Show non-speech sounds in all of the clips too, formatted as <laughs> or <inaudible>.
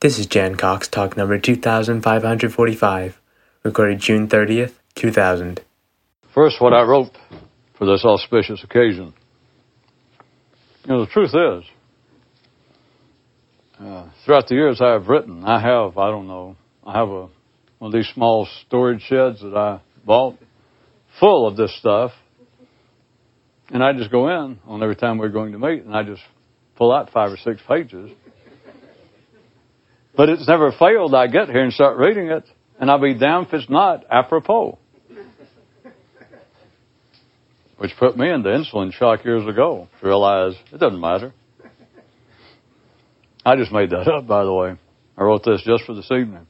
This is Jan Cox, talk number 2545, recorded June 30th, 2000. First, what I wrote for this auspicious occasion. You know, the truth is, uh, throughout the years I have written, I have, I don't know, I have a, one of these small storage sheds that I bought full of this stuff. And I just go in on every time we're going to meet and I just pull out five or six pages. But it's never failed. I get here and start reading it, and I'll be damned if it's not apropos. Which put me into insulin shock years ago to realize it doesn't matter. I just made that up, by the way. I wrote this just for this evening.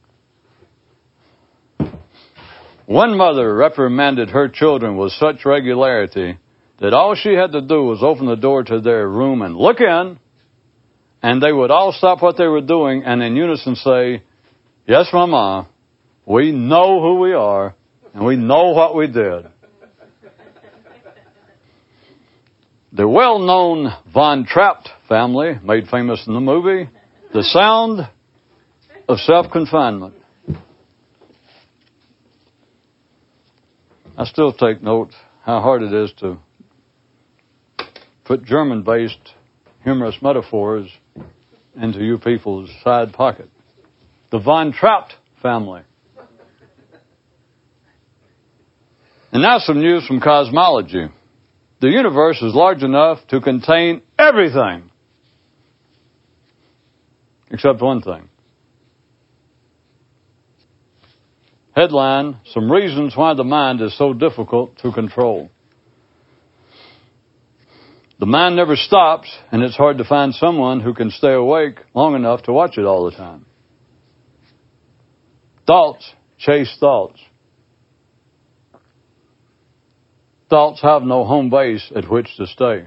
One mother reprimanded her children with such regularity that all she had to do was open the door to their room and look in, and they would all stop what they were doing and in unison say, Yes, Mama, we know who we are, and we know what we did. The well-known Von Trapp family, made famous in the movie, The Sound of Self-Confinement. I still take note how hard it is to put German-based humorous metaphors into you people's side pocket. The Von Trapp family. And now some news from cosmology. The universe is large enough to contain everything. Except one thing. Headline, some reasons why the mind is so difficult to control. The mind never stops, and it's hard to find someone who can stay awake long enough to watch it all the time. Thoughts chase thoughts. Thoughts have no home base at which to stay.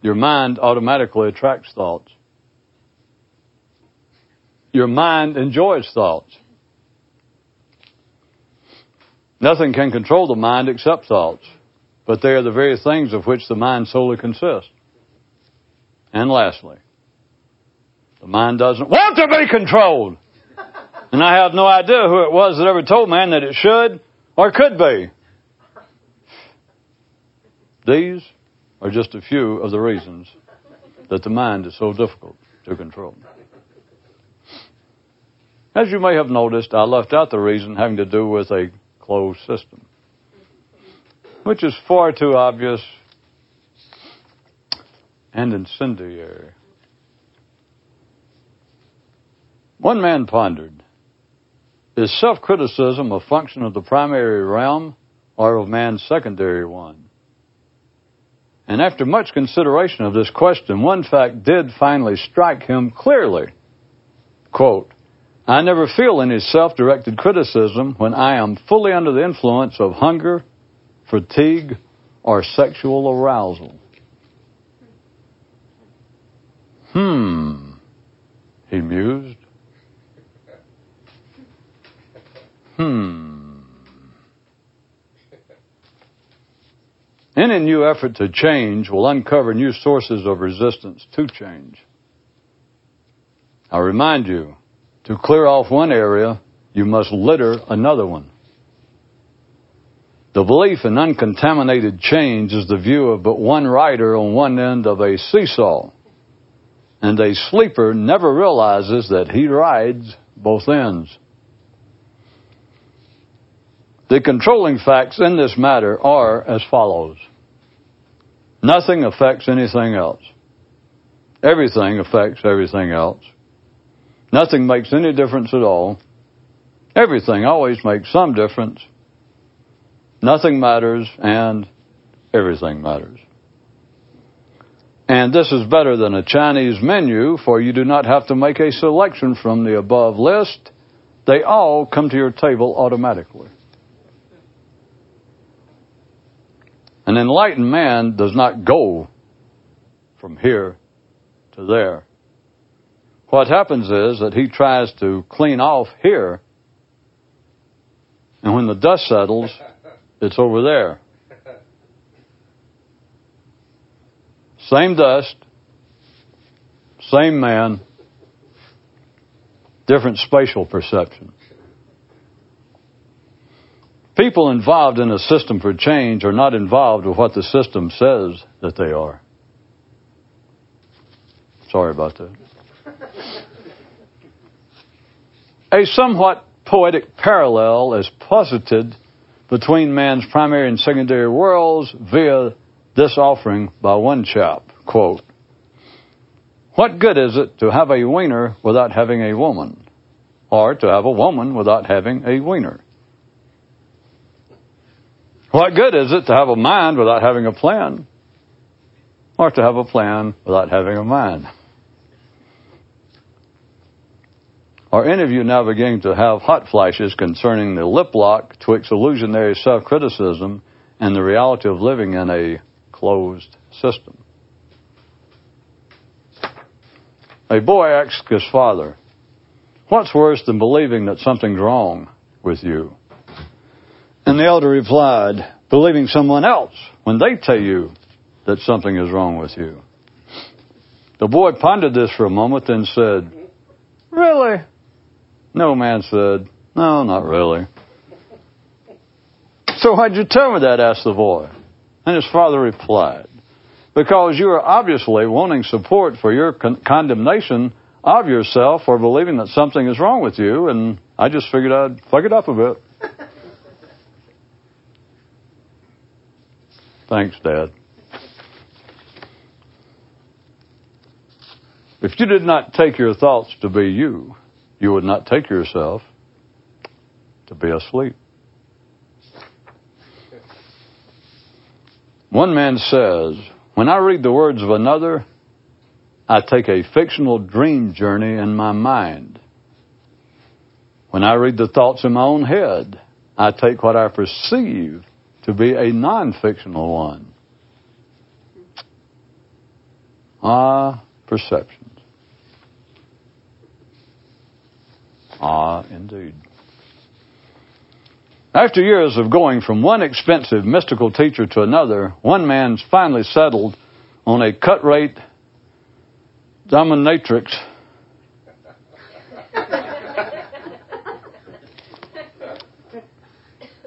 Your mind automatically attracts thoughts. Your mind enjoys thoughts. Nothing can control the mind except thoughts, but they are the very things of which the mind solely consists. And lastly, the mind doesn't want to be controlled. And I have no idea who it was that ever told man that it should or could be. These are just a few of the reasons that the mind is so difficult to control. As you may have noticed, I left out the reason having to do with a closed system, which is far too obvious and incendiary. One man pondered is self criticism a function of the primary realm or of man's secondary one? And after much consideration of this question, one fact did finally strike him clearly. Quote, I never feel any self directed criticism when I am fully under the influence of hunger, fatigue, or sexual arousal. Hmm, he mused. Hmm. Any new effort to change will uncover new sources of resistance to change. I remind you, to clear off one area, you must litter another one. The belief in uncontaminated change is the view of but one rider on one end of a seesaw. And a sleeper never realizes that he rides both ends. The controlling facts in this matter are as follows. Nothing affects anything else. Everything affects everything else. Nothing makes any difference at all. Everything always makes some difference. Nothing matters and everything matters. And this is better than a Chinese menu, for you do not have to make a selection from the above list. They all come to your table automatically. An enlightened man does not go from here to there. What happens is that he tries to clean off here, and when the dust settles, it's over there. <laughs> Same dust, same man, different spatial perception. People involved in a system for change are not involved with what the system says that they are. Sorry about that. <laughs> A somewhat poetic parallel is posited between man's primary and secondary worlds via this offering by one chap. Quote, What good is it to have a wiener without having a woman? Or to have a woman without having a wiener? What good is it to have a mind without having a plan? Or to have a plan without having a mind? Are any of you now beginning to have hot flashes concerning the lip lock twixt illusionary self criticism and the reality of living in a closed system? A boy asked his father, What's worse than believing that something's wrong with you? And the elder replied, Believing someone else when they tell you that something is wrong with you. The boy pondered this for a moment, then said, Really? No, man said, No, not really. So why'd you tell me that? asked the boy. And his father replied, Because you are obviously wanting support for your con- condemnation of yourself or believing that something is wrong with you, and I just figured I'd fuck it up a bit. <laughs> Thanks, Dad. If you did not take your thoughts to be you, you would not take yourself to be asleep. One man says, When I read the words of another, I take a fictional dream journey in my mind. When I read the thoughts in my own head, I take what I perceive to be a non fictional one. Ah, perception. Ah, indeed. After years of going from one expensive mystical teacher to another, one man's finally settled on a cut rate dominatrix.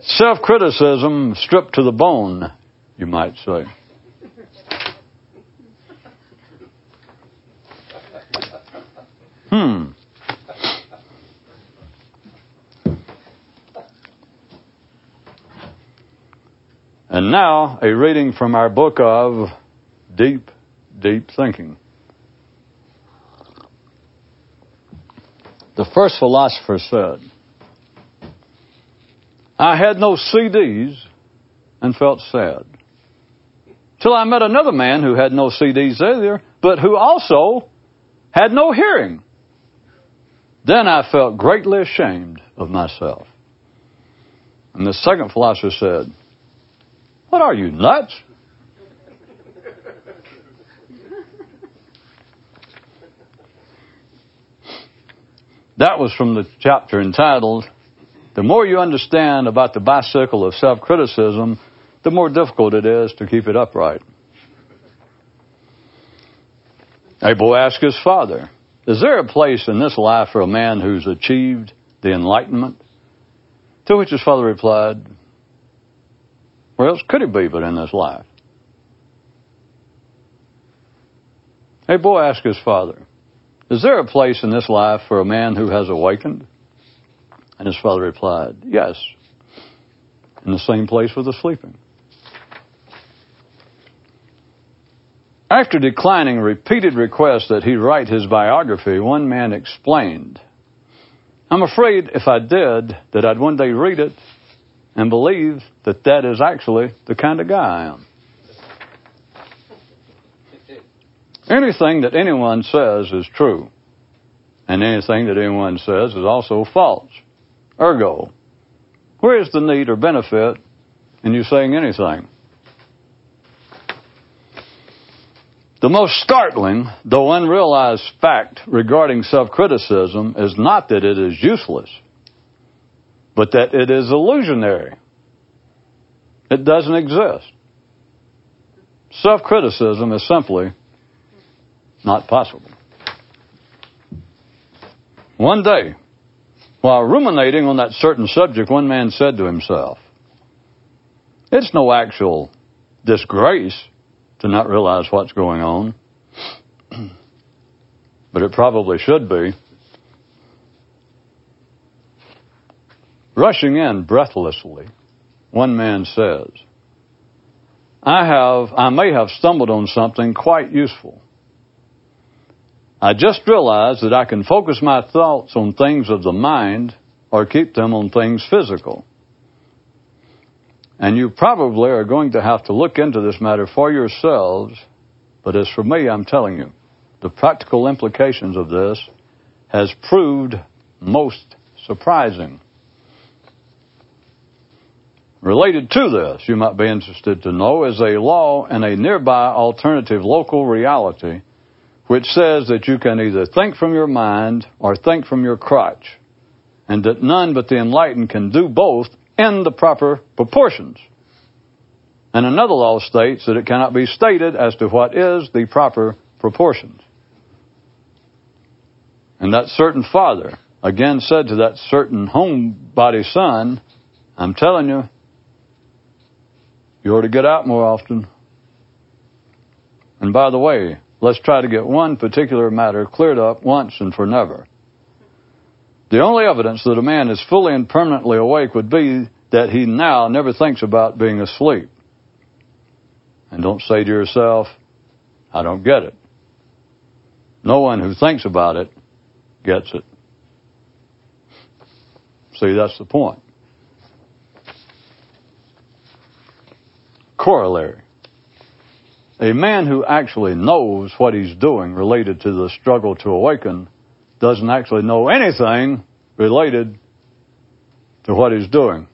Self criticism stripped to the bone, you might say. Hmm. And now, a reading from our book of Deep, Deep Thinking. The first philosopher said, I had no CDs and felt sad. Till I met another man who had no CDs either, but who also had no hearing. Then I felt greatly ashamed of myself. And the second philosopher said, what are you, nuts? That was from the chapter entitled, The More You Understand About the Bicycle of Self Criticism, the more difficult it is to keep it upright. Abel asked his father, Is there a place in this life for a man who's achieved the enlightenment? To which his father replied, where else could it be but in this life? A boy asked his father, Is there a place in this life for a man who has awakened? And his father replied, Yes, in the same place with the sleeping. After declining repeated requests that he write his biography, one man explained, I'm afraid if I did, that I'd one day read it and believe that that is actually the kind of guy I am. Anything that anyone says is true, and anything that anyone says is also false. Ergo, where is the need or benefit in you saying anything? The most startling, though unrealized fact regarding self criticism is not that it is useless, but that it is illusionary. It doesn't exist. Self criticism is simply not possible. One day, while ruminating on that certain subject, one man said to himself, It's no actual disgrace to not realize what's going on, <clears throat> but it probably should be. Rushing in breathlessly, one man says, I have, I may have stumbled on something quite useful. I just realized that I can focus my thoughts on things of the mind or keep them on things physical. And you probably are going to have to look into this matter for yourselves, but as for me, I'm telling you, the practical implications of this has proved most surprising. Related to this, you might be interested to know, is a law in a nearby alternative local reality which says that you can either think from your mind or think from your crotch, and that none but the enlightened can do both in the proper proportions. And another law states that it cannot be stated as to what is the proper proportions. And that certain father again said to that certain homebody son, I'm telling you, you ought to get out more often. And by the way, let's try to get one particular matter cleared up once and for never. The only evidence that a man is fully and permanently awake would be that he now never thinks about being asleep. And don't say to yourself, I don't get it. No one who thinks about it gets it. See, that's the point. Corollary. A man who actually knows what he's doing related to the struggle to awaken doesn't actually know anything related to what he's doing.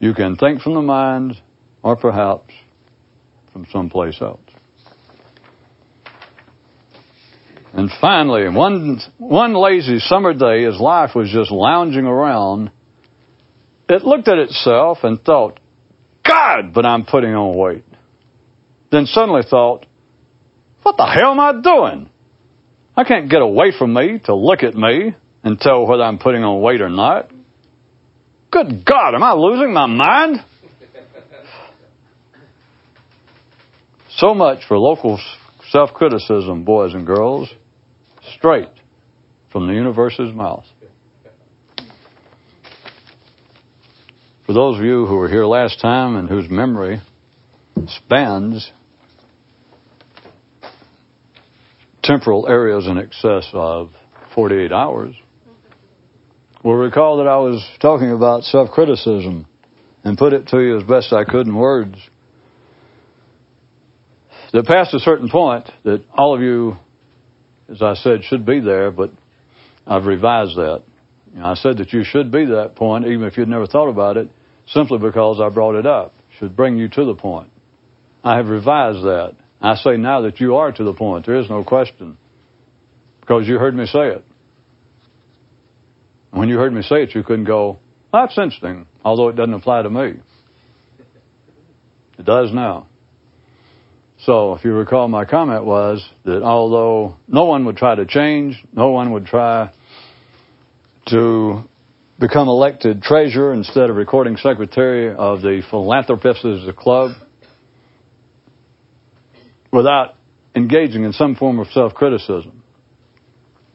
You can think from the mind or perhaps from someplace else. And finally, one, one lazy summer day, his life was just lounging around, it looked at itself and thought, God, but I'm putting on weight. Then suddenly thought, what the hell am I doing? I can't get away from me to look at me and tell whether I'm putting on weight or not. Good God, am I losing my mind? So much for local self criticism, boys and girls, straight from the universe's mouth. For those of you who were here last time and whose memory spans temporal areas in excess of 48 hours, will recall that I was talking about self criticism and put it to you as best I could in words. That past a certain point, that all of you, as I said, should be there, but I've revised that. I said that you should be that point, even if you'd never thought about it, simply because I brought it up. Should bring you to the point. I have revised that. I say now that you are to the point. There is no question. Because you heard me say it. When you heard me say it, you couldn't go, that's interesting, although it doesn't apply to me. It does now. So, if you recall, my comment was that although no one would try to change, no one would try to become elected treasurer instead of recording secretary of the Philanthropists Club without engaging in some form of self criticism,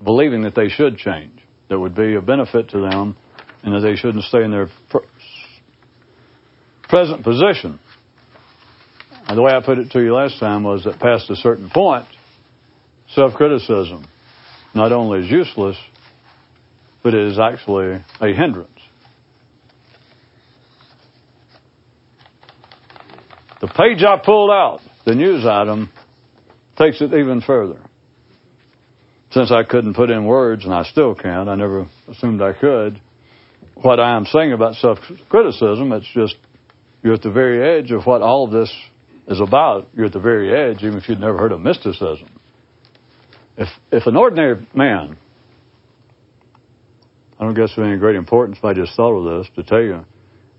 believing that they should change, that would be a benefit to them, and that they shouldn't stay in their pr- present position. And the way I put it to you last time was that past a certain point, self criticism not only is useless, but it is actually a hindrance. The page I pulled out, the news item, takes it even further. Since I couldn't put in words, and I still can't, I never assumed I could, what I am saying about self criticism, it's just you're at the very edge of what all of this is about. You're at the very edge, even if you'd never heard of mysticism. If, if an ordinary man I don't guess of any great importance if I just thought of this to tell you.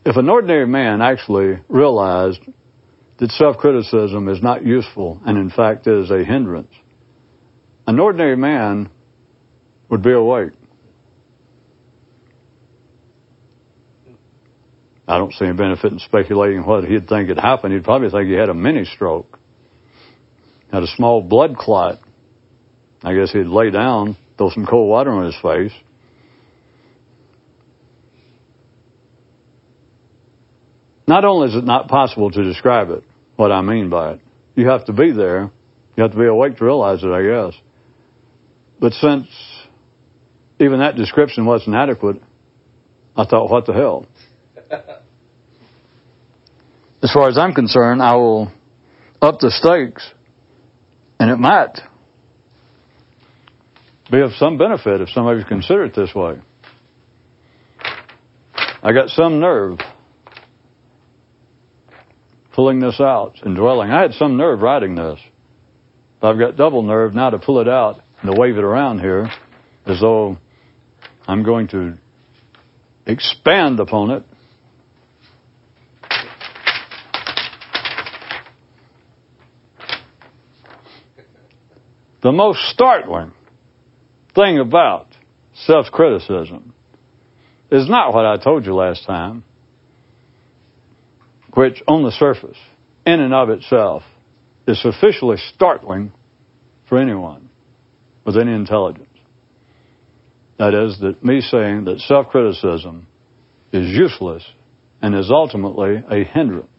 If an ordinary man actually realized that self criticism is not useful and in fact is a hindrance, an ordinary man would be awake. I don't see any benefit in speculating what he'd think had happened. He'd probably think he had a mini stroke, had a small blood clot. I guess he'd lay down, throw some cold water on his face. Not only is it not possible to describe it, what I mean by it, you have to be there. You have to be awake to realize it, I guess. But since even that description wasn't adequate, I thought, what the hell? <laughs> as far as I'm concerned, I will up the stakes, and it might be of some benefit if somebody consider it this way. I got some nerve pulling this out and dwelling. I had some nerve writing this. But I've got double nerve now to pull it out and to wave it around here as though I'm going to expand upon it The most startling thing about self criticism is not what I told you last time, which on the surface, in and of itself, is sufficiently startling for anyone with any intelligence. That is, that me saying that self criticism is useless and is ultimately a hindrance.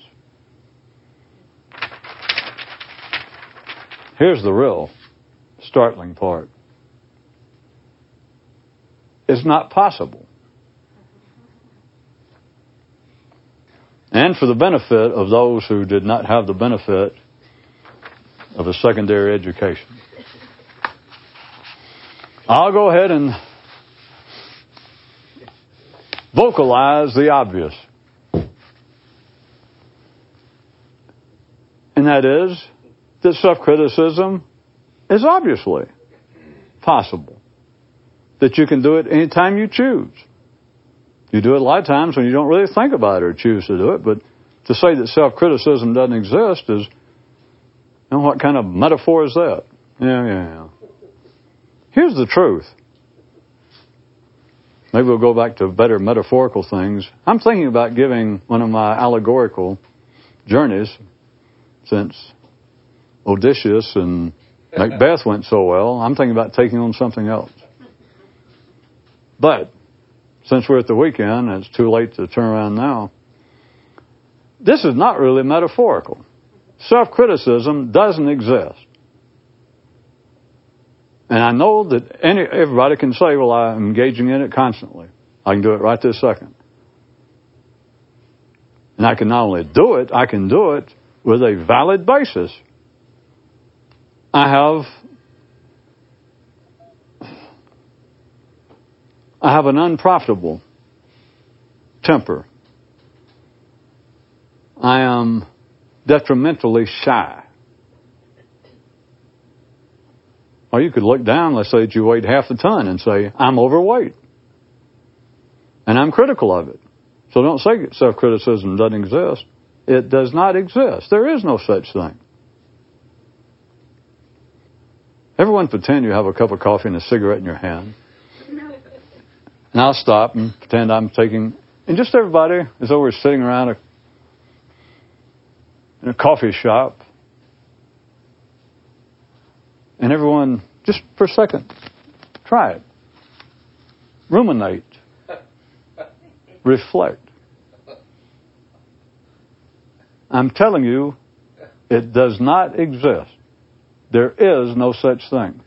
Here's the real startling part. It's not possible. And for the benefit of those who did not have the benefit of a secondary education. I'll go ahead and vocalize the obvious. And that is that self criticism is obviously possible. That you can do it anytime you choose. You do it a lot of times when you don't really think about it or choose to do it, but to say that self criticism doesn't exist is, you know, what kind of metaphor is that? Yeah, yeah, yeah. Here's the truth. Maybe we'll go back to better metaphorical things. I'm thinking about giving one of my allegorical journeys since Odysseus and Macbeth went so well, I'm thinking about taking on something else. But since we're at the weekend it's too late to turn around now, this is not really metaphorical. Self criticism doesn't exist. And I know that any, everybody can say, well, I'm engaging in it constantly. I can do it right this second. And I can not only do it, I can do it with a valid basis. I have I have an unprofitable temper. I am detrimentally shy. Or you could look down, let's say that you weighed half a ton and say, I'm overweight. And I'm critical of it. So don't say self criticism doesn't exist. It does not exist. There is no such thing. Everyone pretend you have a cup of coffee and a cigarette in your hand. And I'll stop and pretend I'm taking, and just everybody is over sitting around a, in a coffee shop. And everyone, just for a second, try it. Ruminate. <laughs> Reflect. I'm telling you, it does not exist. There is no such thing.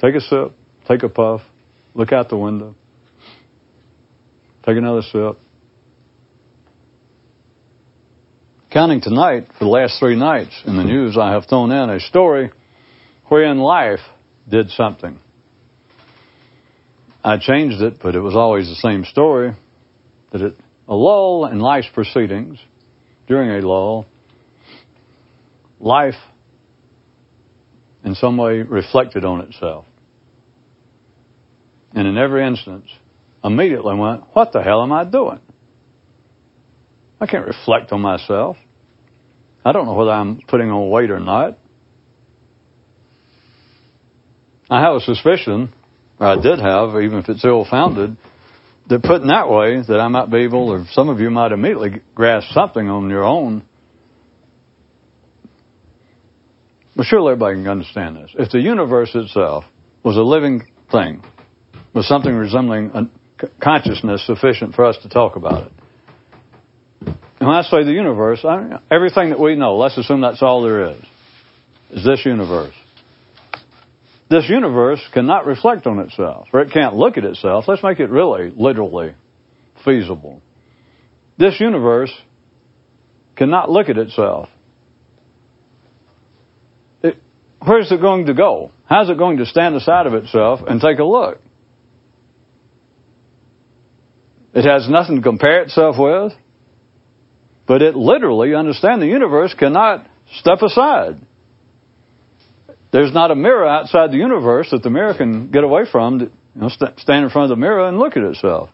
Take a sip, take a puff, look out the window, take another sip. Counting tonight, for the last three nights in the news, I have thrown in a story wherein life did something. I changed it, but it was always the same story. That it, a lull in life's proceedings, during a lull, life in some way reflected on itself. And in every instance, immediately went, What the hell am I doing? I can't reflect on myself. I don't know whether I'm putting on weight or not. I have a suspicion, or I did have, even if it's ill founded, that put in that way, that I might be able, or some of you might immediately grasp something on your own. But surely everybody can understand this. If the universe itself was a living thing, was something resembling a consciousness sufficient for us to talk about it. And when I say the universe, I everything that we know, let's assume that's all there is, is this universe. This universe cannot reflect on itself, or it can't look at itself. Let's make it really, literally feasible. This universe cannot look at itself. It, where's it going to go? How's it going to stand aside of itself and take a look? It has nothing to compare itself with, but it literally, understand the universe cannot step aside. There's not a mirror outside the universe that the mirror can get away from, you know, st- stand in front of the mirror and look at itself.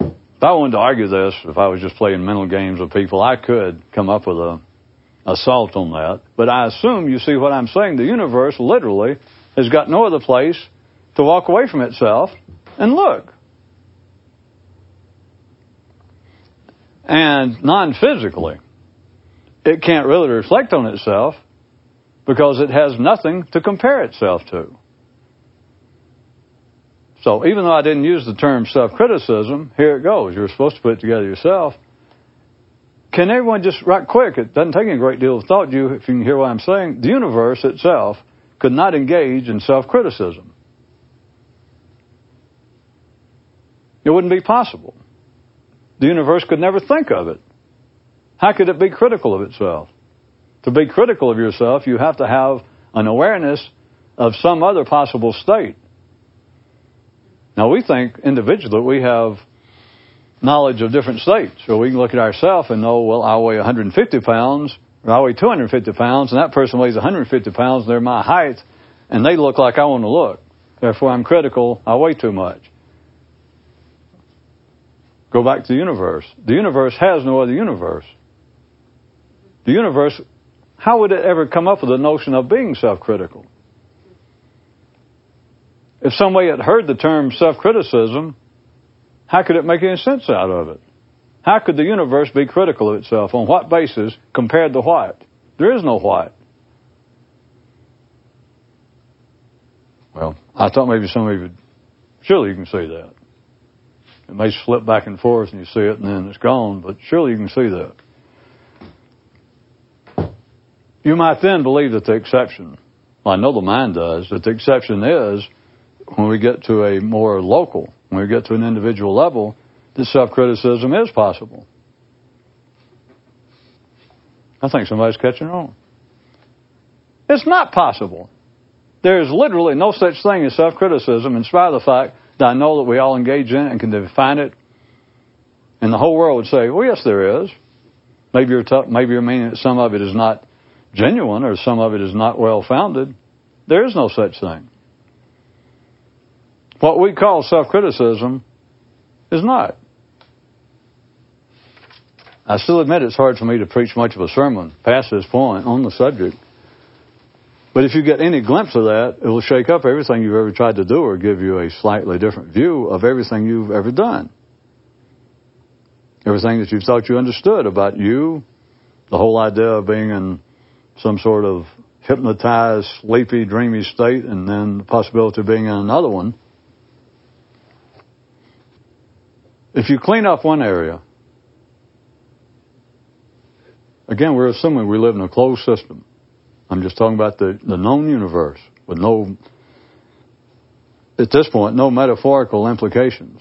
If I wanted to argue this, if I was just playing mental games with people, I could come up with a assault on that. But I assume you see what I'm saying. The universe literally has got no other place to walk away from itself and look. And non physically, it can't really reflect on itself because it has nothing to compare itself to. So even though I didn't use the term self criticism, here it goes. You're supposed to put it together yourself. Can everyone just, right quick, it doesn't take a great deal of thought, you, if you can hear what I'm saying, the universe itself could not engage in self criticism. It wouldn't be possible. The universe could never think of it. How could it be critical of itself? To be critical of yourself, you have to have an awareness of some other possible state. Now, we think individually we have knowledge of different states. So we can look at ourselves and know, well, I weigh 150 pounds, or I weigh 250 pounds, and that person weighs 150 pounds, they're my height, and they look like I want to look. Therefore, I'm critical, I weigh too much. Go back to the universe. The universe has no other universe. The universe, how would it ever come up with the notion of being self critical? If somebody had heard the term self criticism, how could it make any sense out of it? How could the universe be critical of itself? On what basis compared to what? There is no what. Well, I thought maybe some of you would, surely you can see that. It may slip back and forth and you see it and then it's gone, but surely you can see that. You might then believe that the exception, well, I know the mind does, that the exception is when we get to a more local, when we get to an individual level, that self criticism is possible. I think somebody's catching on. It's not possible. There is literally no such thing as self criticism, in spite of the fact that I know that we all engage in and can define it. And the whole world would say, well, yes, there is. Maybe you're, maybe you're meaning that some of it is not genuine or some of it is not well founded. There is no such thing. What we call self criticism is not. I still admit it's hard for me to preach much of a sermon past this point on the subject. But if you get any glimpse of that, it will shake up everything you've ever tried to do or give you a slightly different view of everything you've ever done. Everything that you thought you understood about you, the whole idea of being in some sort of hypnotized, sleepy, dreamy state, and then the possibility of being in another one. If you clean up one area, again, we're assuming we live in a closed system. I'm just talking about the, the known universe with no, at this point, no metaphorical implications.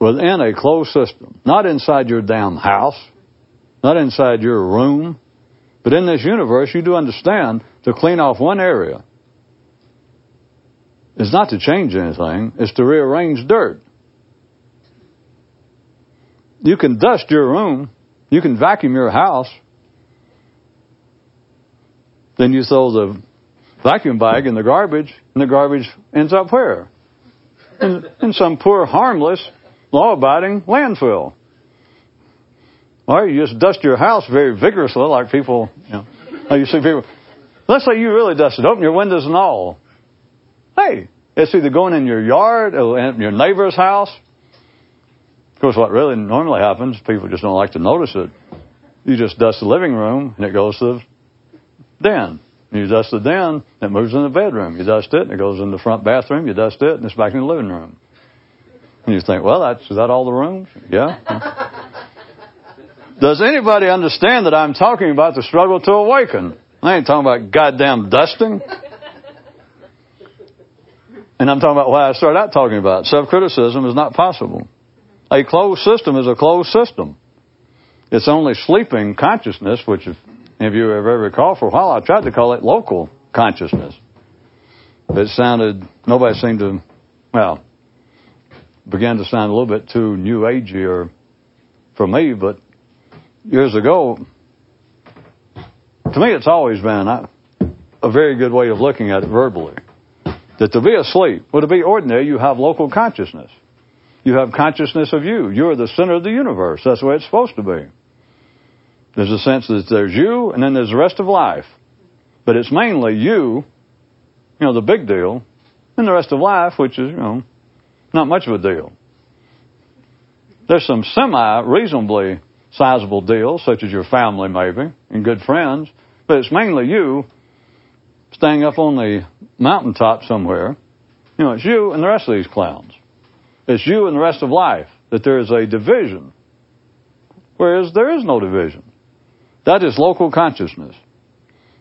Within a closed system, not inside your damn house, not inside your room, but in this universe, you do understand to clean off one area is not to change anything, it's to rearrange dirt. You can dust your room, you can vacuum your house, then you throw the vacuum bag in the garbage, and the garbage ends up where? In, in some poor, harmless, law abiding landfill. Or you just dust your house very vigorously, like people, you know, you see people, let's say you really dust it, open your windows and all. Hey, it's either going in your yard or in your neighbor's house. Of course, what really normally happens, people just don't like to notice it. You just dust the living room and it goes to the den. You dust the den, it moves in the bedroom. You dust it and it goes in the front bathroom. You dust it and it's back in the living room. And you think, well, that's, is that all the rooms? Yeah. <laughs> Does anybody understand that I'm talking about the struggle to awaken? I ain't talking about goddamn dusting. <laughs> And I'm talking about why I started out talking about. Self-criticism is not possible. A closed system is a closed system. It's only sleeping consciousness, which if you ever recall for a while, I tried to call it local consciousness. It sounded, nobody seemed to, well, began to sound a little bit too new agey or for me, but years ago, to me, it's always been a, a very good way of looking at it verbally. That to be asleep, well, to be ordinary, you have local consciousness. You have consciousness of you. You're the center of the universe. That's the way it's supposed to be. There's a sense that there's you, and then there's the rest of life. But it's mainly you, you know, the big deal, and the rest of life, which is, you know, not much of a deal. There's some semi reasonably sizable deals, such as your family maybe, and good friends, but it's mainly you staying up on the mountaintop somewhere. You know, it's you and the rest of these clowns. It's you and the rest of life that there is a division, whereas there is no division. That is local consciousness.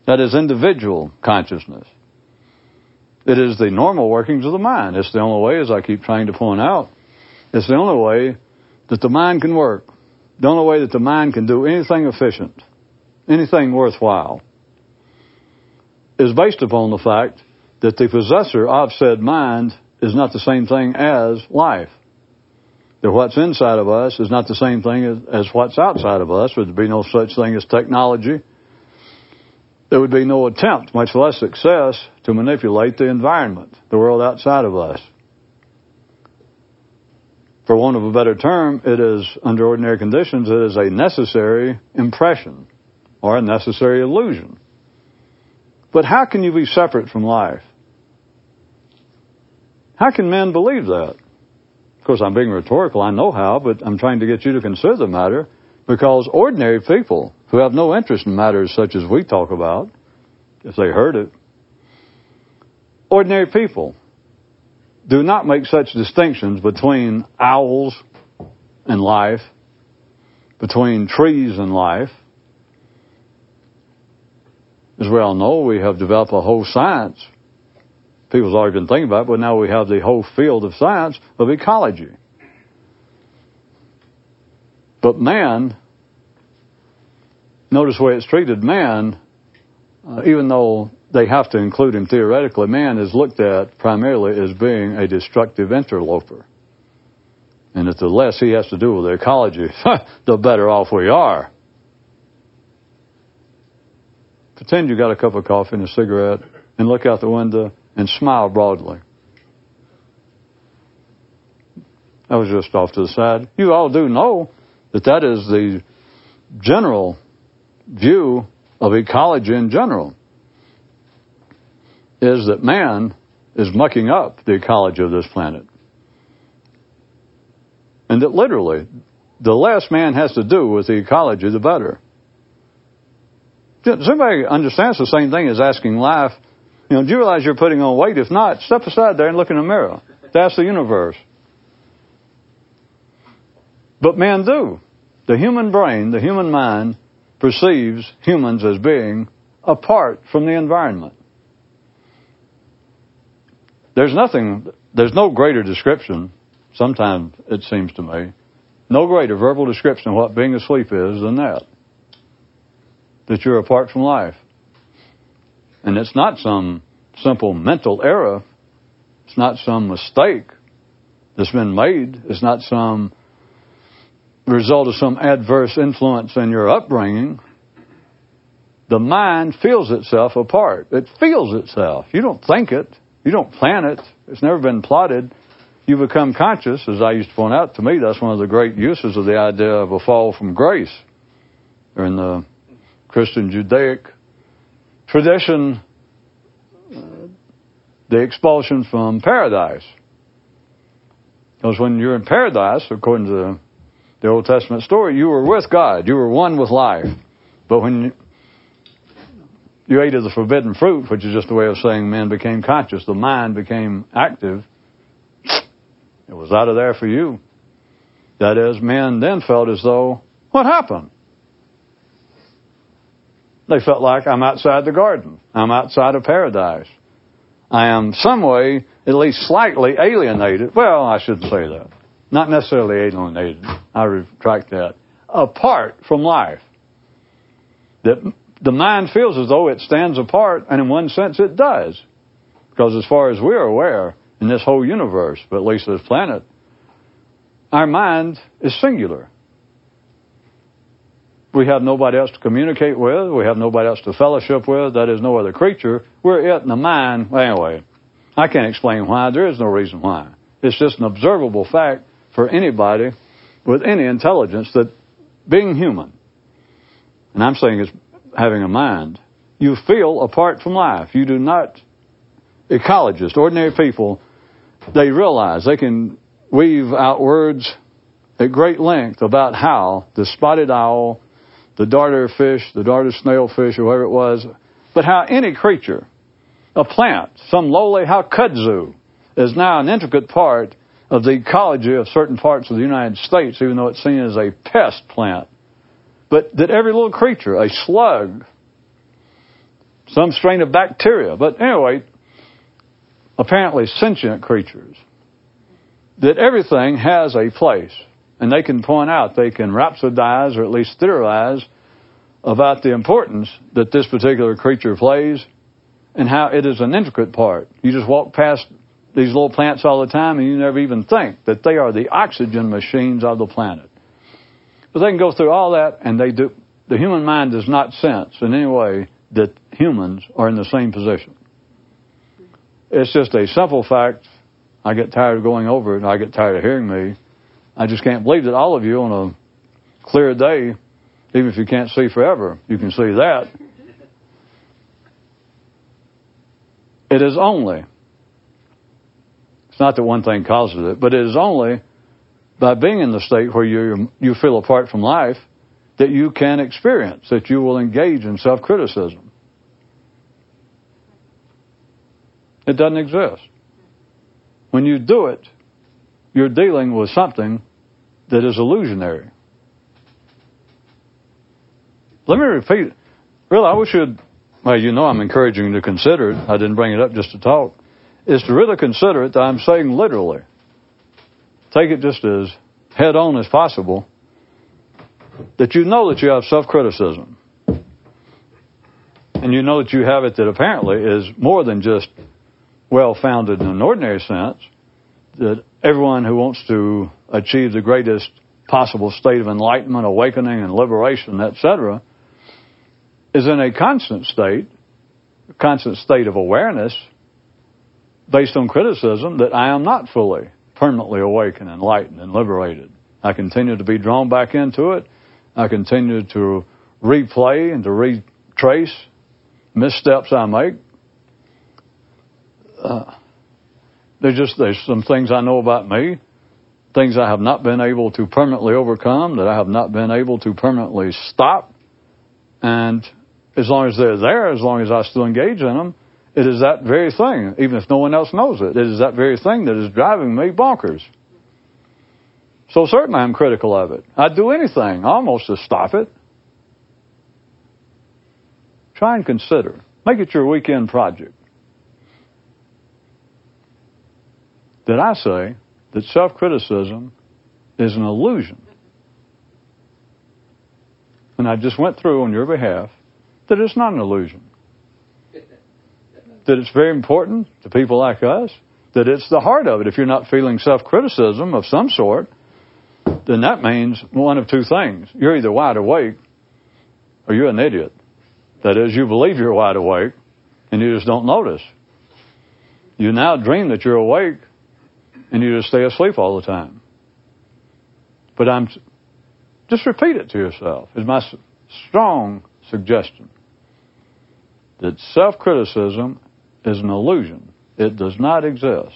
That is individual consciousness. It is the normal workings of the mind. It's the only way, as I keep trying to point out, it's the only way that the mind can work. The only way that the mind can do anything efficient, anything worthwhile, is based upon the fact that the possessor of said mind is not the same thing as life. That what's inside of us is not the same thing as, as what's outside of us. Would There'd be no such thing as technology. There would be no attempt, much less success, to manipulate the environment, the world outside of us for want of a better term, it is, under ordinary conditions, it is a necessary impression or a necessary illusion. But how can you be separate from life? How can men believe that? Course, I'm being rhetorical, I know how, but I'm trying to get you to consider the matter because ordinary people who have no interest in matters such as we talk about, if they heard it, ordinary people do not make such distinctions between owls and life, between trees and life. As we all know, we have developed a whole science. People's already been thinking about it, but now we have the whole field of science of ecology. But man, notice the way it's treated. Man, uh, even though they have to include him theoretically. Man is looked at primarily as being a destructive interloper. And that the less he has to do with the ecology, <laughs> the better off we are. Pretend you got a cup of coffee and a cigarette and look out the window and smile broadly. That was just off to the side. You all do know that that is the general view of ecology in general is that man is mucking up the ecology of this planet. And that literally, the less man has to do with the ecology, the better. Does anybody understand the same thing as asking life, you know, do you realize you're putting on weight? If not, step aside there and look in the mirror. That's the universe. But men do. The human brain, the human mind, perceives humans as being apart from the environment. There's nothing, there's no greater description, sometimes it seems to me, no greater verbal description of what being asleep is than that. That you're apart from life. And it's not some simple mental error. It's not some mistake that's been made. It's not some result of some adverse influence in your upbringing. The mind feels itself apart. It feels itself. You don't think it. You don't plan it. It's never been plotted. You become conscious, as I used to point out to me, that's one of the great uses of the idea of a fall from grace. Or in the Christian Judaic tradition, uh, the expulsion from paradise. Because when you're in paradise, according to the Old Testament story, you were with God. You were one with life. But when you, ate of the forbidden fruit, which is just a way of saying man became conscious, the mind became active, it was out of there for you. That is, men then felt as though, what happened? They felt like I'm outside the garden. I'm outside of paradise. I am some way, at least slightly alienated. Well, I shouldn't say that. Not necessarily alienated. I retract that. Apart from life. That the mind feels as though it stands apart, and in one sense it does. Because as far as we're aware, in this whole universe, but at least this planet, our mind is singular. We have nobody else to communicate with. We have nobody else to fellowship with. That is no other creature. We're it in the mind. Anyway, I can't explain why. There is no reason why. It's just an observable fact for anybody with any intelligence that being human, and I'm saying it's having a mind, you feel apart from life. You do not, ecologists, ordinary people, they realize they can weave out words at great length about how the spotted owl, the darter fish, the darter snailfish, or whatever it was, but how any creature, a plant, some lowly, how kudzu is now an intricate part of the ecology of certain parts of the United States, even though it's seen as a pest plant. But that every little creature, a slug, some strain of bacteria, but anyway, apparently sentient creatures, that everything has a place. And they can point out, they can rhapsodize or at least theorize about the importance that this particular creature plays and how it is an intricate part. You just walk past these little plants all the time and you never even think that they are the oxygen machines of the planet. But they can go through all that and they do, the human mind does not sense in any way that humans are in the same position. It's just a simple fact. I get tired of going over it I get tired of hearing me. I just can't believe that all of you on a clear day, even if you can't see forever, you can see that. It is only it's not that one thing causes it, but it is only by being in the state where you you feel apart from life that you can experience that you will engage in self-criticism. It doesn't exist. When you do it, you're dealing with something that is illusionary. Let me repeat. Really, I wish you'd. Well, you know, I'm encouraging you to consider it. I didn't bring it up just to talk is to really consider it that I'm saying literally. Take it just as head on as possible. That you know that you have self criticism. And you know that you have it that apparently is more than just well founded in an ordinary sense. That everyone who wants to achieve the greatest possible state of enlightenment, awakening, and liberation, etc., is in a constant state, a constant state of awareness based on criticism that I am not fully, permanently awakened, enlightened, and liberated. I continue to be drawn back into it. I continue to replay and to retrace missteps I make. Uh, there's just there's some things I know about me, things I have not been able to permanently overcome, that I have not been able to permanently stop. And as long as they're there, as long as I still engage in them, it is that very thing, even if no one else knows it. It is that very thing that is driving me bonkers. So certainly I'm critical of it. I'd do anything almost to stop it. Try and consider. Make it your weekend project. That I say that self criticism is an illusion. And I just went through on your behalf that it's not an illusion that it's very important to people like us, that it's the heart of it. If you're not feeling self criticism of some sort, then that means one of two things. You're either wide awake or you're an idiot. That is, you believe you're wide awake and you just don't notice. You now dream that you're awake and you just stay asleep all the time. But I'm just repeat it to yourself, is my strong suggestion. that self criticism is an illusion. It does not exist.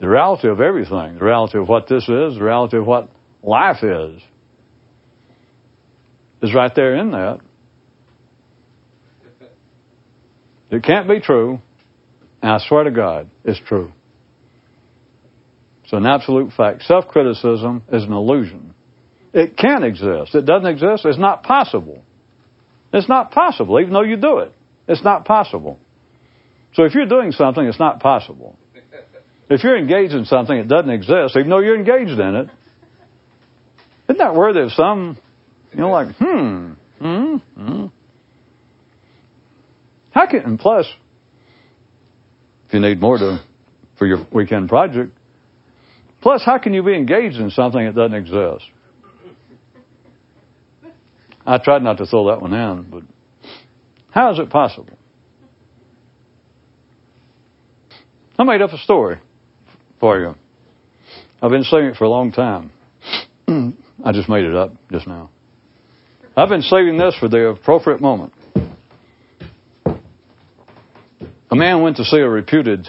The reality of everything, the reality of what this is, the reality of what life is, is right there in that. It can't be true, and I swear to God, it's true. It's an absolute fact. Self criticism is an illusion. It can't exist. It doesn't exist. It's not possible. It's not possible, even though you do it. It's not possible. So if you're doing something, it's not possible. If you're engaged in something it doesn't exist, even though you're engaged in it, isn't that worthy of some, you know, like, hmm, hmm, hmm. How can, and plus, if you need more to, for your weekend project, plus, how can you be engaged in something that doesn't exist? I tried not to throw that one in, but how is it possible? I made up a story for you. I've been saving it for a long time. <clears throat> I just made it up just now. I've been saving this for the appropriate moment. A man went to see a reputed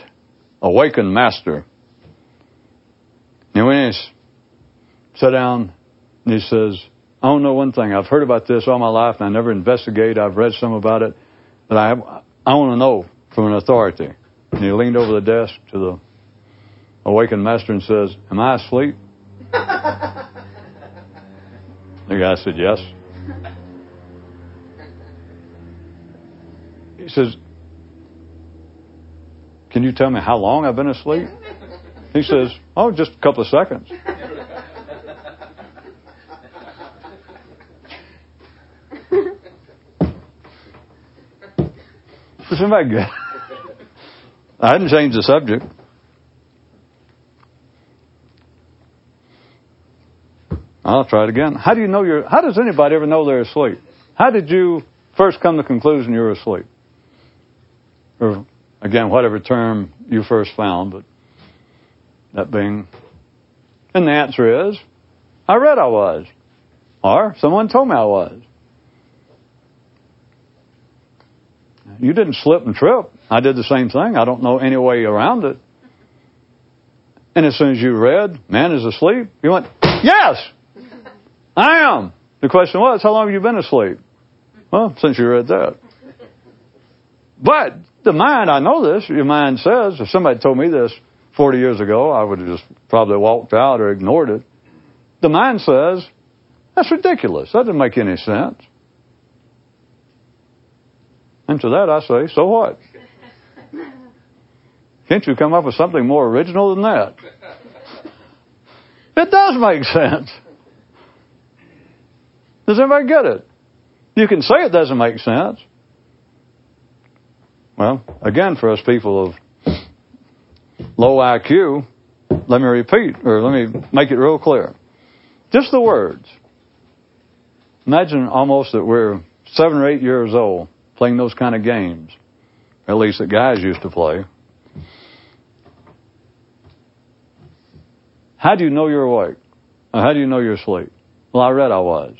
awakened master. And when he sat down and he says, I don't know one thing. I've heard about this all my life and I never investigate. I've read some about it, but I I want to know from an authority. And he leaned over the desk to the awakened master and says, Am I asleep? the guy said, Yes. He says, Can you tell me how long I've been asleep? He says, Oh, just a couple of seconds. Isn't that good? I hadn't changed the subject. I'll try it again. How do you know you're, how does anybody ever know they're asleep? How did you first come to the conclusion you're asleep? Or, again, whatever term you first found, but that being, and the answer is, I read I was. Or someone told me I was. You didn't slip and trip. I did the same thing. I don't know any way around it. And as soon as you read, man is asleep, you went, yes, I am. The question was, how long have you been asleep? Well, since you read that. But the mind, I know this, your mind says, if somebody told me this 40 years ago, I would have just probably walked out or ignored it. The mind says, that's ridiculous. That doesn't make any sense. And to that I say, so what? <laughs> Can't you come up with something more original than that? It does make sense. Does anybody get it? You can say it doesn't make sense. Well, again, for us people of low IQ, let me repeat, or let me make it real clear. Just the words. Imagine almost that we're seven or eight years old playing those kind of games. At least that guys used to play. How do you know you're awake? Or how do you know you're asleep? Well, I read I was.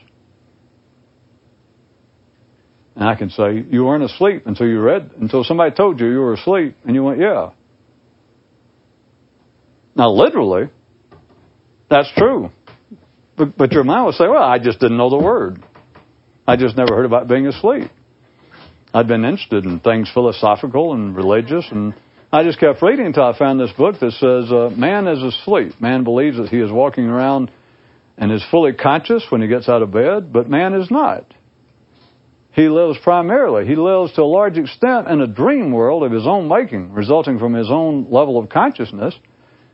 And I can say, you weren't asleep until you read, until somebody told you you were asleep, and you went, yeah. Now, literally, that's true. But, but your mind will say, well, I just didn't know the word. I just never heard about being asleep. I'd been interested in things philosophical and religious, and I just kept reading until I found this book that says, uh, Man is asleep. Man believes that he is walking around and is fully conscious when he gets out of bed, but man is not. He lives primarily, he lives to a large extent in a dream world of his own making, resulting from his own level of consciousness.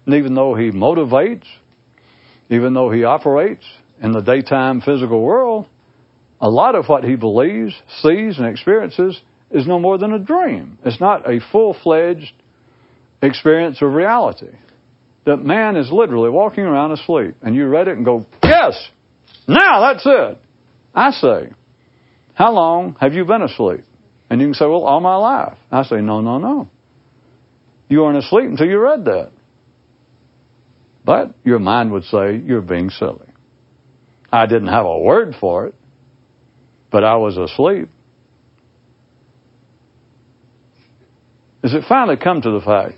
And even though he motivates, even though he operates in the daytime physical world, a lot of what he believes, sees, and experiences is no more than a dream. It's not a full fledged experience of reality. That man is literally walking around asleep, and you read it and go, Yes! Now that's it! I say, How long have you been asleep? And you can say, Well, all my life. I say, No, no, no. You weren't asleep until you read that. But your mind would say, You're being silly. I didn't have a word for it. but I was asleep. Is it finally come to the fact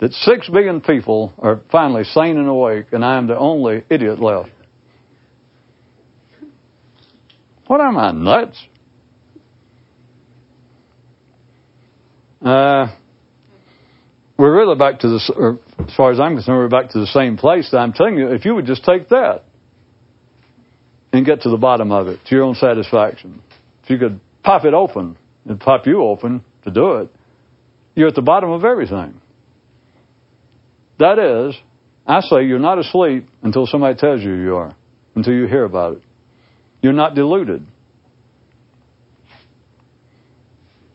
that six billion people are finally sane and awake, and I am the only idiot left? What am I, nuts? Uh, we're really back to the, as far as I'm concerned, we're back to the same place. I'm telling you, if you would just take that and get to the bottom of it to your own satisfaction, if you could pop it open and pop you open to do it, you're at the bottom of everything. That is, I say you're not asleep until somebody tells you you are, until you hear about it. You're not deluded.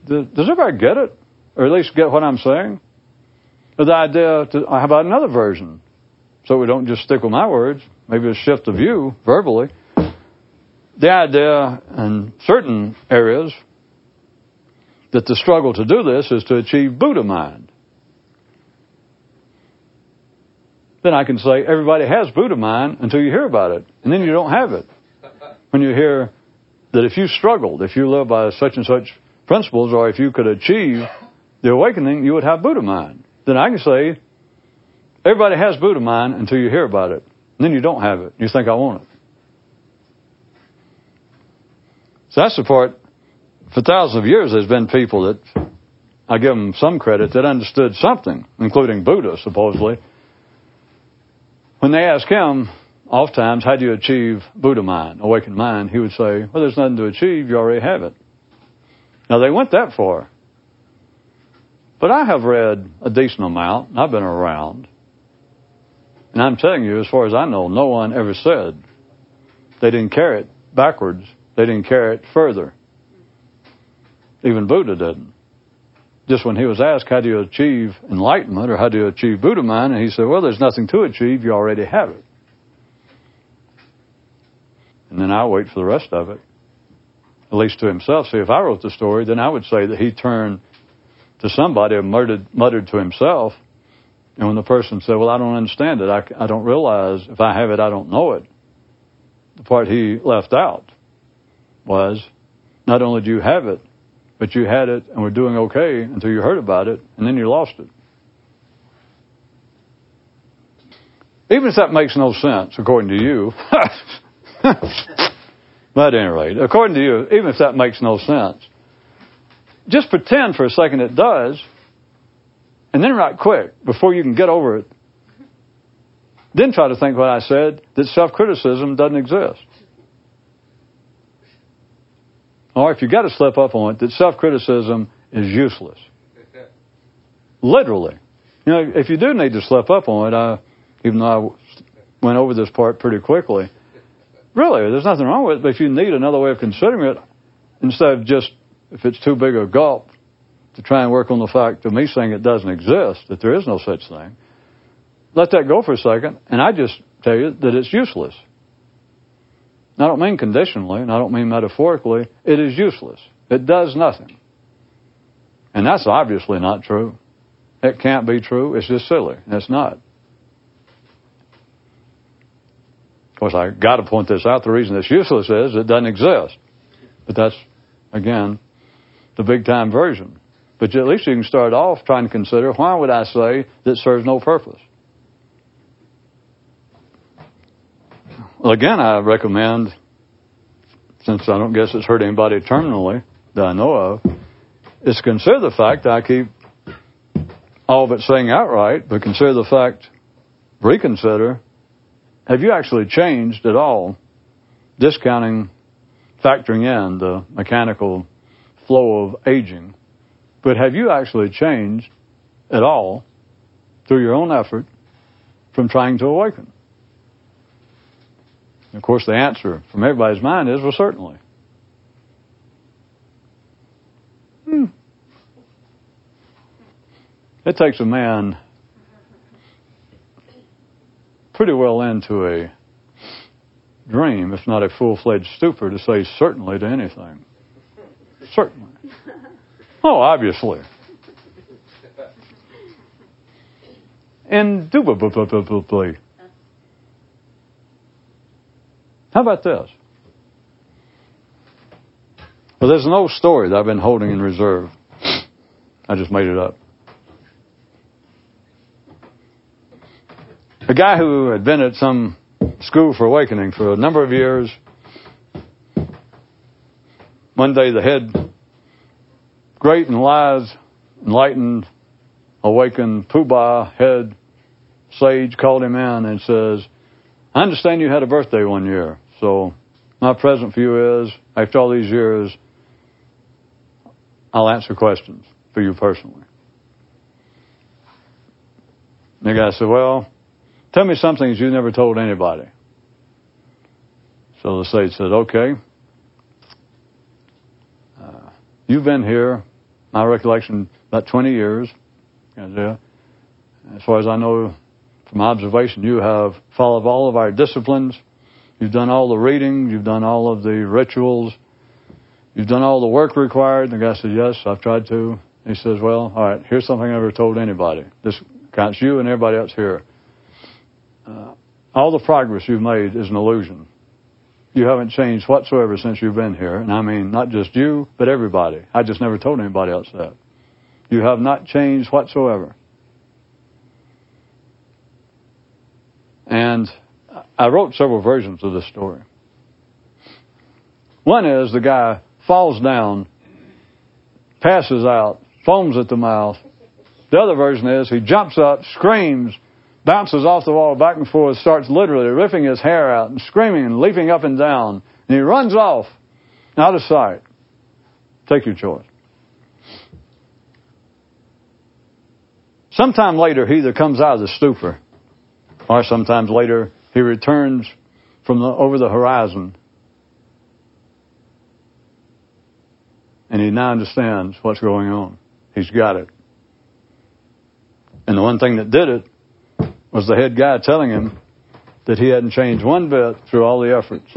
Does everybody get it? Or at least get what I'm saying? The idea, to, uh, how about another version? So we don't just stick with my words, maybe a shift of view verbally. The idea in certain areas that the struggle to do this is to achieve Buddha mind. Then I can say everybody has Buddha mind until you hear about it, and then you don't have it. When you hear that if you struggled, if you live by such and such principles, or if you could achieve the awakening, you would have Buddha mind. Then I can say everybody has Buddha mind until you hear about it, and then you don't have it. You think I want it. So that's the part for thousands of years, there's been people that I give them some credit that understood something, including Buddha, supposedly. When they ask him, oftentimes, how do you achieve Buddha mind, awakened mind? He would say, well, there's nothing to achieve. You already have it. Now, they went that far. But I have read a decent amount, I've been around. And I'm telling you, as far as I know, no one ever said they didn't carry it backwards. They didn't carry it further. Even Buddha didn't. Just when he was asked, how do you achieve enlightenment or how do you achieve Buddha mind? And he said, well, there's nothing to achieve. You already have it. And then I wait for the rest of it, at least to himself. See, if I wrote the story, then I would say that he turned to somebody and muttered, muttered to himself. And when the person said, well, I don't understand it. I, I don't realize if I have it, I don't know it. The part he left out was, not only do you have it, but you had it and were doing okay until you heard about it, and then you lost it. Even if that makes no sense, according to you, <laughs> <laughs> but at any rate, according to you, even if that makes no sense, just pretend for a second it does, and then right quick, before you can get over it, then try to think what I said, that self-criticism doesn't exist. Or if you got to slip up on it, that self-criticism is useless. Literally. You know, if you do need to slip up on it, I, even though I went over this part pretty quickly, really, there's nothing wrong with it, but if you need another way of considering it, instead of just, if it's too big a gulp, to try and work on the fact of me saying it doesn't exist, that there is no such thing, let that go for a second, and I just tell you that it's useless. I don't mean conditionally, and I don't mean metaphorically. It is useless. It does nothing. And that's obviously not true. It can't be true. It's just silly. It's not. Of course, I got to point this out. The reason it's useless is it doesn't exist. But that's, again, the big time version. But at least you can start off trying to consider why would I say that serves no purpose? Well, again, I recommend, since I don't guess it's hurt anybody terminally that I know of, is consider the fact I keep all of it saying outright, but consider the fact, reconsider, have you actually changed at all, discounting, factoring in the mechanical flow of aging, but have you actually changed at all through your own effort from trying to awaken? And of course, the answer from everybody's mind is, well, certainly. Hmm. It takes a man pretty well into a dream, if not a full fledged stupor, to say certainly to anything. Certainly. <laughs> Oh, obviously. Indubitably. How about this? Well, there's no story that I've been holding in reserve. I just made it up. Guy who had been at some school for awakening for a number of years. One day, the head, great and wise, enlightened, awakened Pooh-Bah head sage called him in and says, I understand you had a birthday one year, so my present for you is, after all these years, I'll answer questions for you personally. And the guy said, Well, tell me some things you never told anybody. So the sage said, Okay. Uh, you've been here, my recollection, about 20 years. As far as I know, from observation, you have followed all of our disciplines. You've done all the reading. You've done all of the rituals. You've done all the work required. The guy said, Yes, I've tried to. He says, Well, all right, here's something I never told anybody. This counts you and everybody else here. Uh, all the progress you've made is an illusion. You haven't changed whatsoever since you've been here. And I mean, not just you, but everybody. I just never told anybody else that. You have not changed whatsoever. And I wrote several versions of this story. One is the guy falls down, passes out, foams at the mouth. The other version is he jumps up, screams, bounces off the wall back and forth, starts literally ripping his hair out and screaming and leaping up and down. And he runs off out of sight. Take your choice. Sometime later, he either comes out of the stupor or sometimes later, he returns from the, over the horizon. And he now understands what's going on. He's got it. And the one thing that did it was the head guy telling him that he hadn't changed one bit through all the efforts.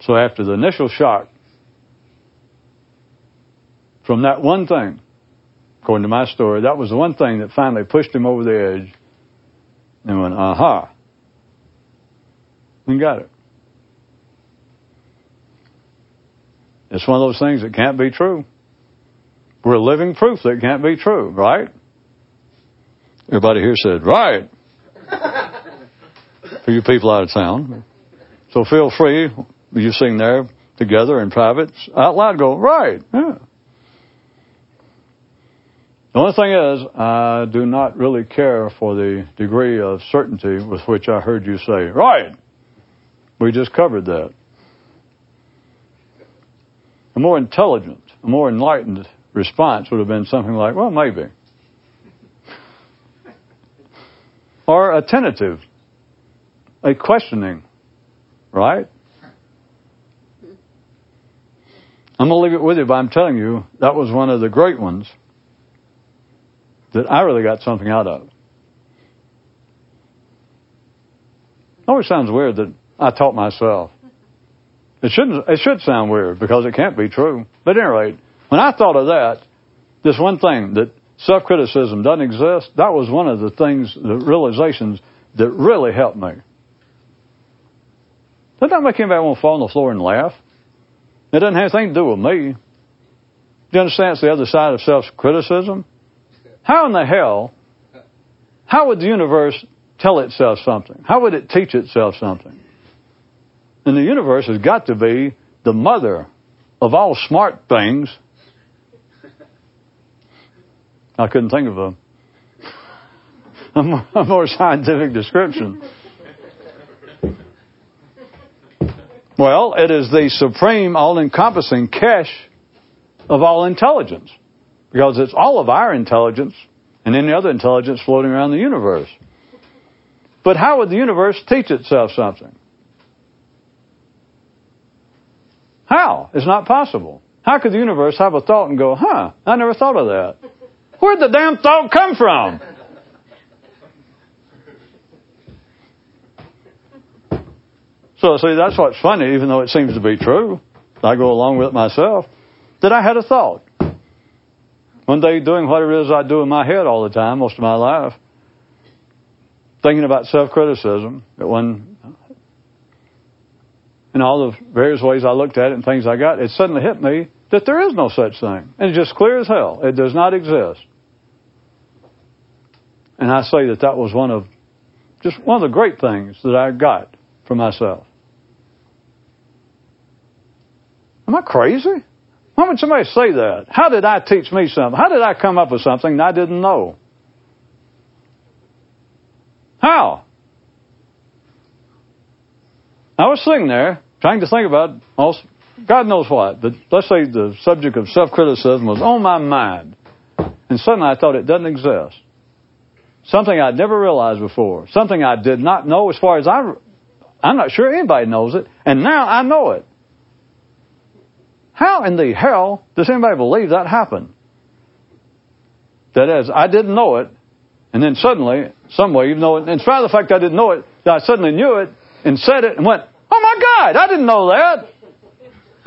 So after the initial shock from that one thing, according to my story, that was the one thing that finally pushed him over the edge and went, aha, and got it. It's one of those things that can't be true. We're living proof that can't be true, right? Everybody here said, right. <laughs> For you people out of town. So feel free, you sing there together in private, out loud go, right. Yeah. The only thing is, I do not really care for the degree of certainty with which I heard you say, right. We just covered that. A more intelligent, a more enlightened response would have been something like, well, maybe. Or a tentative, a questioning, right? I'm going to leave it with you, but I'm telling you, that was one of the great ones that I really got something out of. Always sounds weird that I taught myself. It shouldn't. It should sound weird because it can't be true. But at any rate, when I thought of that, this one thing that self-criticism doesn't exist, that was one of the things, the realizations that really helped me. Doesn't that make anybody want to fall on the floor and laugh? It doesn't have anything to do with me. Do you understand it's the other side of self-criticism? How in the hell, how would the universe tell itself something? How would it teach itself something? And the universe has got to be the mother of all smart things. I couldn't think of a, a more scientific description. Well, it is the supreme, all encompassing cache of all intelligence. Because it's all of our intelligence and any other intelligence floating around the universe. But how would the universe teach itself something? How? It's not possible. How could the universe have a thought and go, huh, I never thought of that? Where'd the damn thought come from? So, see, that's what's funny, even though it seems to be true. I go along with it myself. That I had a thought. One day doing what it is I do in my head all the time, most of my life, thinking about self-criticism at one, and all the various ways I looked at it and things I got, it suddenly hit me that there is no such thing. And it's just clear as hell. It does not exist. And I say that that was one of just one of the great things that I got for myself. Am I crazy? Why would somebody say that? How did I teach me something? How did I come up with something I didn't know? How? I was sitting there trying to think about all, God knows what. But let's say the subject of self-criticism was on my mind, and suddenly I thought it doesn't exist. Something I'd never realized before. Something I did not know as far as I, I'm not sure anybody knows it, and now I know it. How in the hell does anybody believe that happened? That is, I didn't know it, and then suddenly, some way, even though, in spite of the fact I didn't know it, I suddenly knew it and said it and went, Oh my God, I didn't know that.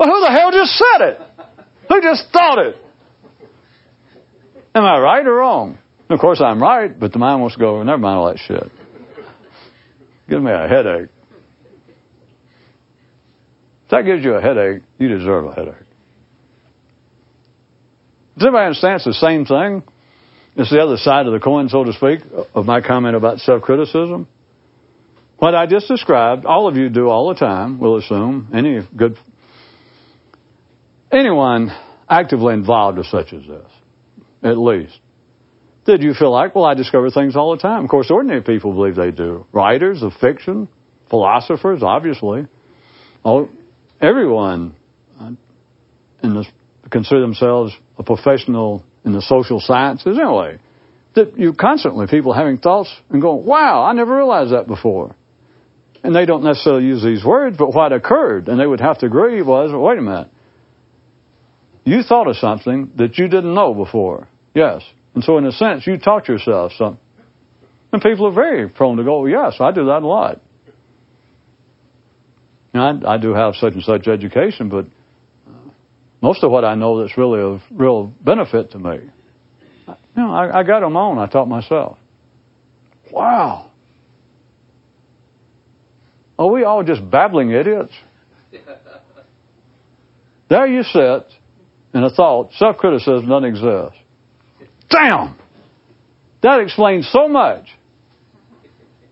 Well, who the hell just said it? Who just thought it? Am I right or wrong? Of course, I'm right, but the mind wants to go, never mind all that shit. Give me a headache. If that gives you a headache, you deserve a headache. Does everybody understand it's the same thing? It's the other side of the coin, so to speak, of my comment about self criticism. What I just described, all of you do all the time, we'll assume. Any good, anyone actively involved with such as this, at least. Did you feel like, well, I discover things all the time? Of course, ordinary people believe they do. Writers of fiction, philosophers, obviously. Oh, everyone uh, in the, consider themselves a professional in the social sciences anyway. That you constantly people having thoughts and going, wow, I never realized that before. And they don't necessarily use these words, but what occurred, and they would have to agree, was, wait a minute. You thought of something that you didn't know before. Yes. And so in a sense, you taught yourself something. And people are very prone to go, oh, yes, I do that a lot. I, I do have such and such education, but most of what I know that's really of real benefit to me, you know, I, I got them on. I taught myself. Wow. Are we all just babbling idiots? <laughs> There you sit in a thought, self-criticism doesn't exist. Damn! That explains so much.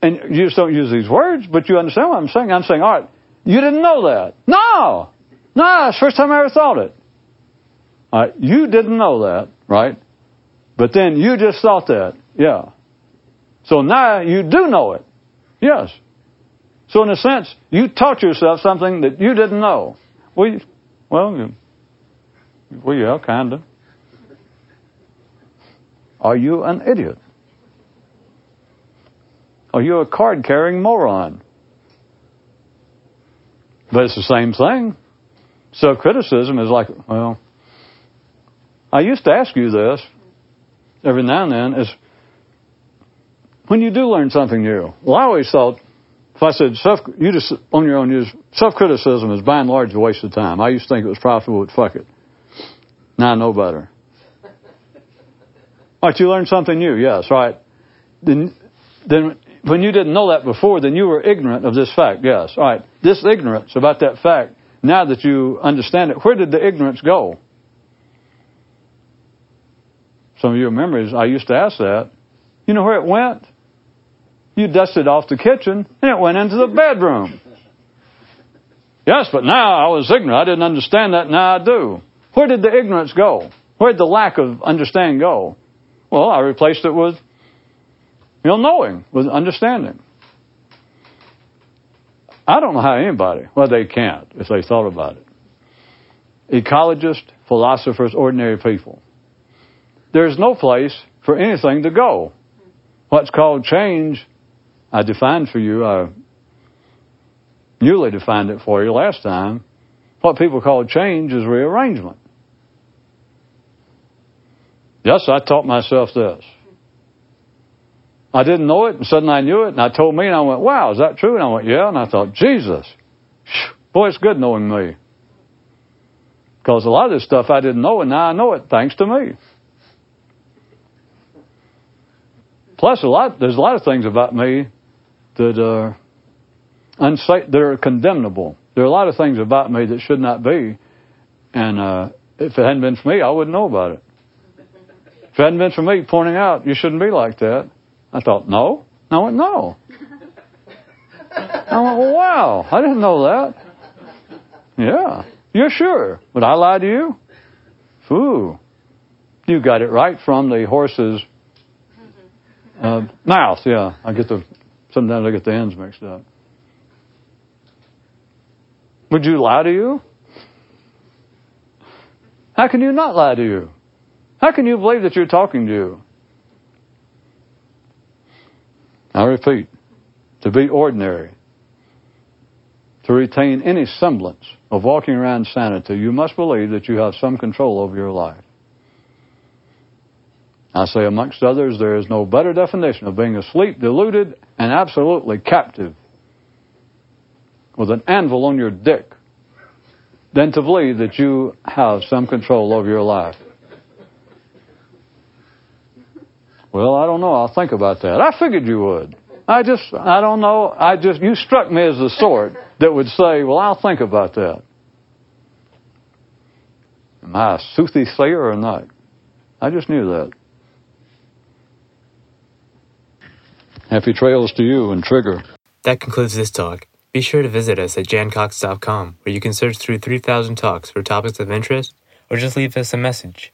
And you just don't use these words, but you understand what I'm saying. I'm saying, all right, you didn't know that. No! No, it's the first time I ever thought it. All right, you didn't know that, right? But then you just thought that. Yeah. So now you do know it. Yes. So in a sense, you taught yourself something that you didn't know. Well, well, well yeah, kinda. Are you an idiot? Are you a card carrying moron? But it's the same thing. Self criticism is like, well, I used to ask you this every now and then is when you do learn something new. Well, I always thought if I said self, you just on your own, self criticism is by and large a waste of time. I used to think it was profitable, but fuck it. Now I know better. <laughs> All right, you learned something new. Yes, right. Then, then when you didn't know that before, then you were ignorant of this fact. Yes, all right. This ignorance about that fact. Now that you understand it, where did the ignorance go? Some of your memories, I used to ask that. You know where it went? You dusted off the kitchen and it went into the bedroom. <laughs> Yes, but now I was ignorant. I didn't understand that. Now I do. Where did the ignorance go? Where did the lack of understanding go? Well, I replaced it with, you know, knowing, with understanding. I don't know how anybody, well, they can't if they thought about it. Ecologists, philosophers, ordinary people. There's no place for anything to go. What's called change, I defined for you, I newly defined it for you last time. What people call change is rearrangement. Yes, I taught myself this. I didn't know it, and suddenly I knew it, and I told me, and I went, wow, is that true? And I went, yeah, and I thought, Jesus, boy, it's good knowing me. Because a lot of this stuff I didn't know, and now I know it thanks to me. Plus, a lot, there's a lot of things about me that are, unsa- that are condemnable, There are a lot of things about me that should not be, and uh, if it hadn't been for me, I wouldn't know about it. If it hadn't been for me pointing out you shouldn't be like that, I thought, no. I went, no. I went, well, wow, I didn't know that. Yeah, you're sure. Would I lie to you? Ooh, you got it right from the horse's uh, mouth. Yeah, I get the sometimes I get the ends mixed up. Would you lie to you? How can you not lie to you? How can you believe that you're talking to you? I repeat, to be ordinary, to retain any semblance of walking around sanity, you must believe that you have some control over your life. I say, amongst others, there is no better definition of being asleep, deluded, and absolutely captive with an anvil on your dick than to believe that you have some control over your life. Well, I don't know. I'll think about that. I figured you would. I just, I don't know. I just, you struck me as the sort that would say, well, I'll think about that. Am I a soothsayer or not? I just knew that. Happy trails to you and Trigger. That concludes this talk. Be sure to visit us at jancox.com, where you can search through 3,000 talks for topics of interest or just leave us a message.